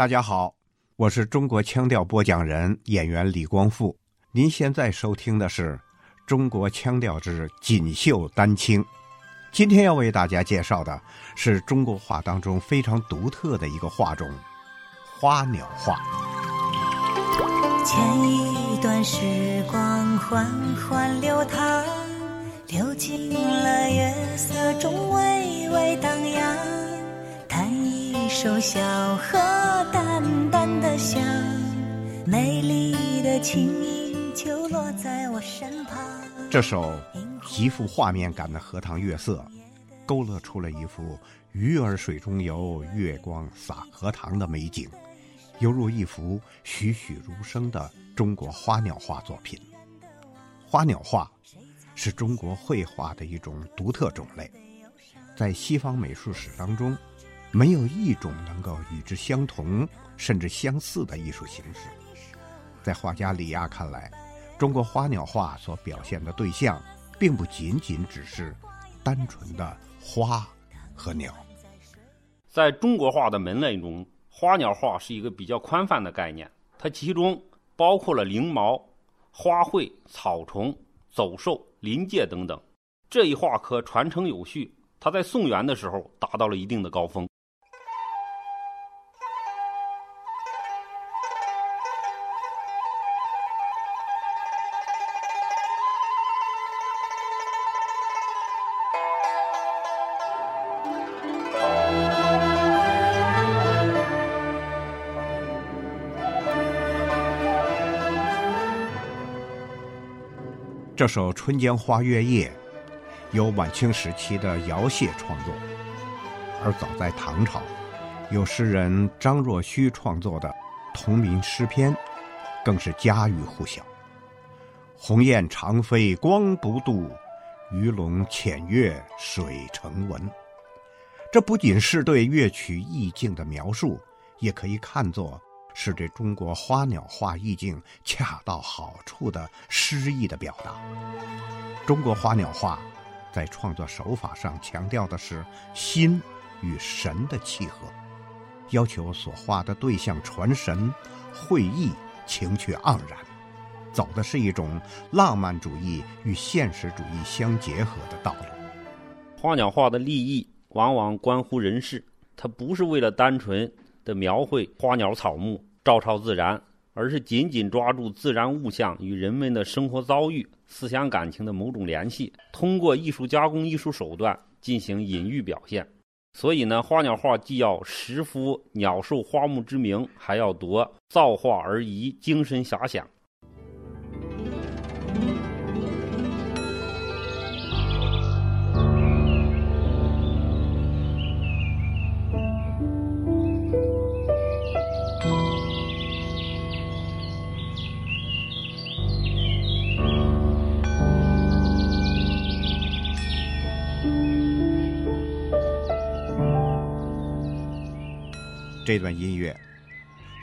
大家好，我是中国腔调播讲人演员李光复。您现在收听的是《中国腔调之锦绣丹青》。今天要为大家介绍的是中国画当中非常独特的一个画种——花鸟画。前一段时光缓缓流淌，流进了月色中微微荡漾。一首小河淡淡的香，美丽的琴音就落在我身旁。这首极富画面感的《荷塘月色》，勾勒出了一幅鱼儿水中游，月光洒荷塘的美景，犹如一幅栩栩如生的中国花鸟画作品。花鸟画是中国绘画的一种独特种类，在西方美术史当中，没有一种能够与之相同甚至相似的艺术形式。在画家李亚看来，中国花鸟画所表现的对象，并不仅仅只是单纯的花和鸟。在中国画的门类中，花鸟画是一个比较宽泛的概念，它其中包括了翎毛、花卉、草虫、走兽、临界等等。这一画科传承有序，它在宋元的时候达到了一定的高峰。这首《春江花月夜》由晚清时期的姚燮创作，而早在唐朝，有诗人张若虚创作的同名诗篇，更是家喻户晓。鸿雁长飞光不度，鱼龙潜跃水成文。这不仅是对乐曲意境的描述，也可以看作是对中国花鸟画意境恰到好处的诗意的表达。中国花鸟画在创作手法上强调的是心与神的契合，要求所画的对象传神、会意、情趣盎然，走的是一种浪漫主义与现实主义相结合的道路。花鸟画的立意往往关乎人事，它不是为了单纯的描绘花鸟草木、照抄自然，而是紧紧抓住自然物象与人们的生活遭遇、思想感情的某种联系，通过艺术加工、艺术手段进行隐喻表现。所以呢，花鸟画既要实敷鸟兽花木之名，还要夺造化而宜精神遐想。这段音乐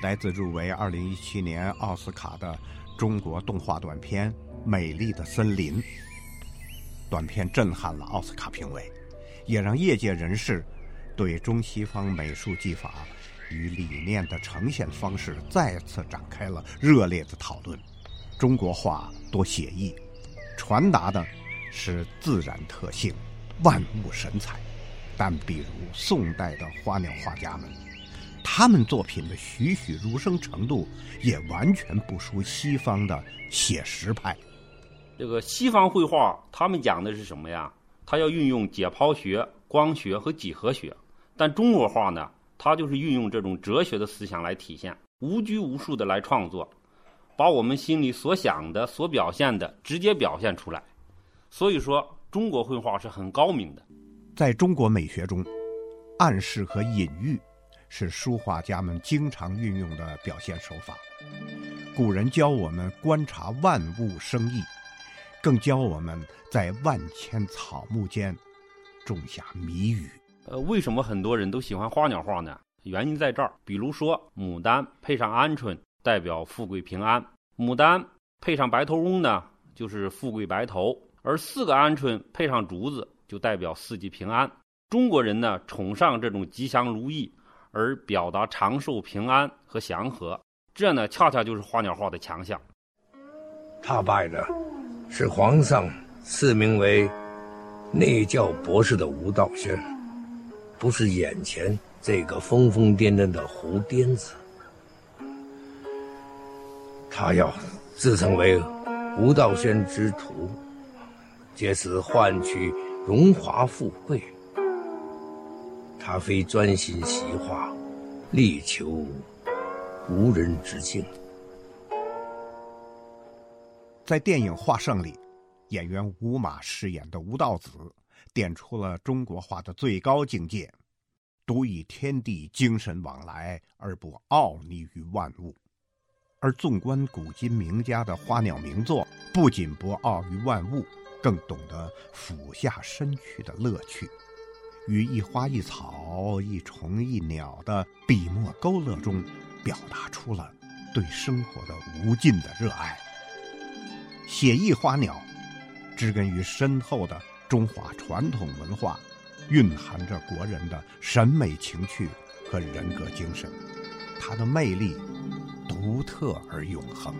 来自入围二零一七年奥斯卡的中国动画短片《美丽的森林》。短片震撼了奥斯卡评委，也让业界人士对中西方美术技法与理念的呈现方式再次展开了热烈的讨论。中国画多写意，传达的是自然特性、万物神采，但比如宋代的花鸟画家们。他们作品的栩栩如生程度也完全不输西方的写实派。这个西方绘画，他们讲的是什么呀？他要运用解剖学、光学和几何学，但中国画呢，它就是运用这种哲学的思想来体现，无拘无束的来创作，把我们心里所想的、所表现的直接表现出来。所以说，中国绘画是很高明的。在中国美学中，暗示和隐喻。是书画家们经常运用的表现手法。古人教我们观察万物生意，更教我们在万千草木间种下谜语。呃，为什么很多人都喜欢花鸟画呢？原因在这儿。比如说，牡丹配上鹌鹑，代表富贵平安；牡丹配上白头翁呢，就是富贵白头；而四个鹌鹑配上竹子，就代表四季平安。中国人呢，崇尚这种吉祥如意。而表达长寿、平安和祥和。这呢，恰恰就是花鸟画的强项。他拜的是皇上赐名为内教博士的吴道轩，不是眼前这个疯疯癫癫的胡癫子。他要自称为吴道轩之徒，借此换取荣华富贵。他非专心习画，力求无人之境。在电影《画圣》里，演员吴马饰演的吴道子，点出了中国画的最高境界：独以天地精神往来，而不傲睨于万物。而纵观古今名家的花鸟名作，不仅不傲于万物，更懂得俯下身去的乐趣，于一花一草、一虫一鸟的笔墨勾勒中，表达出了对生活的无尽的热爱。写意花鸟，植根于深厚的中华传统文化，蕴含着国人的审美情趣和人格精神，它的魅力。独特而永恒。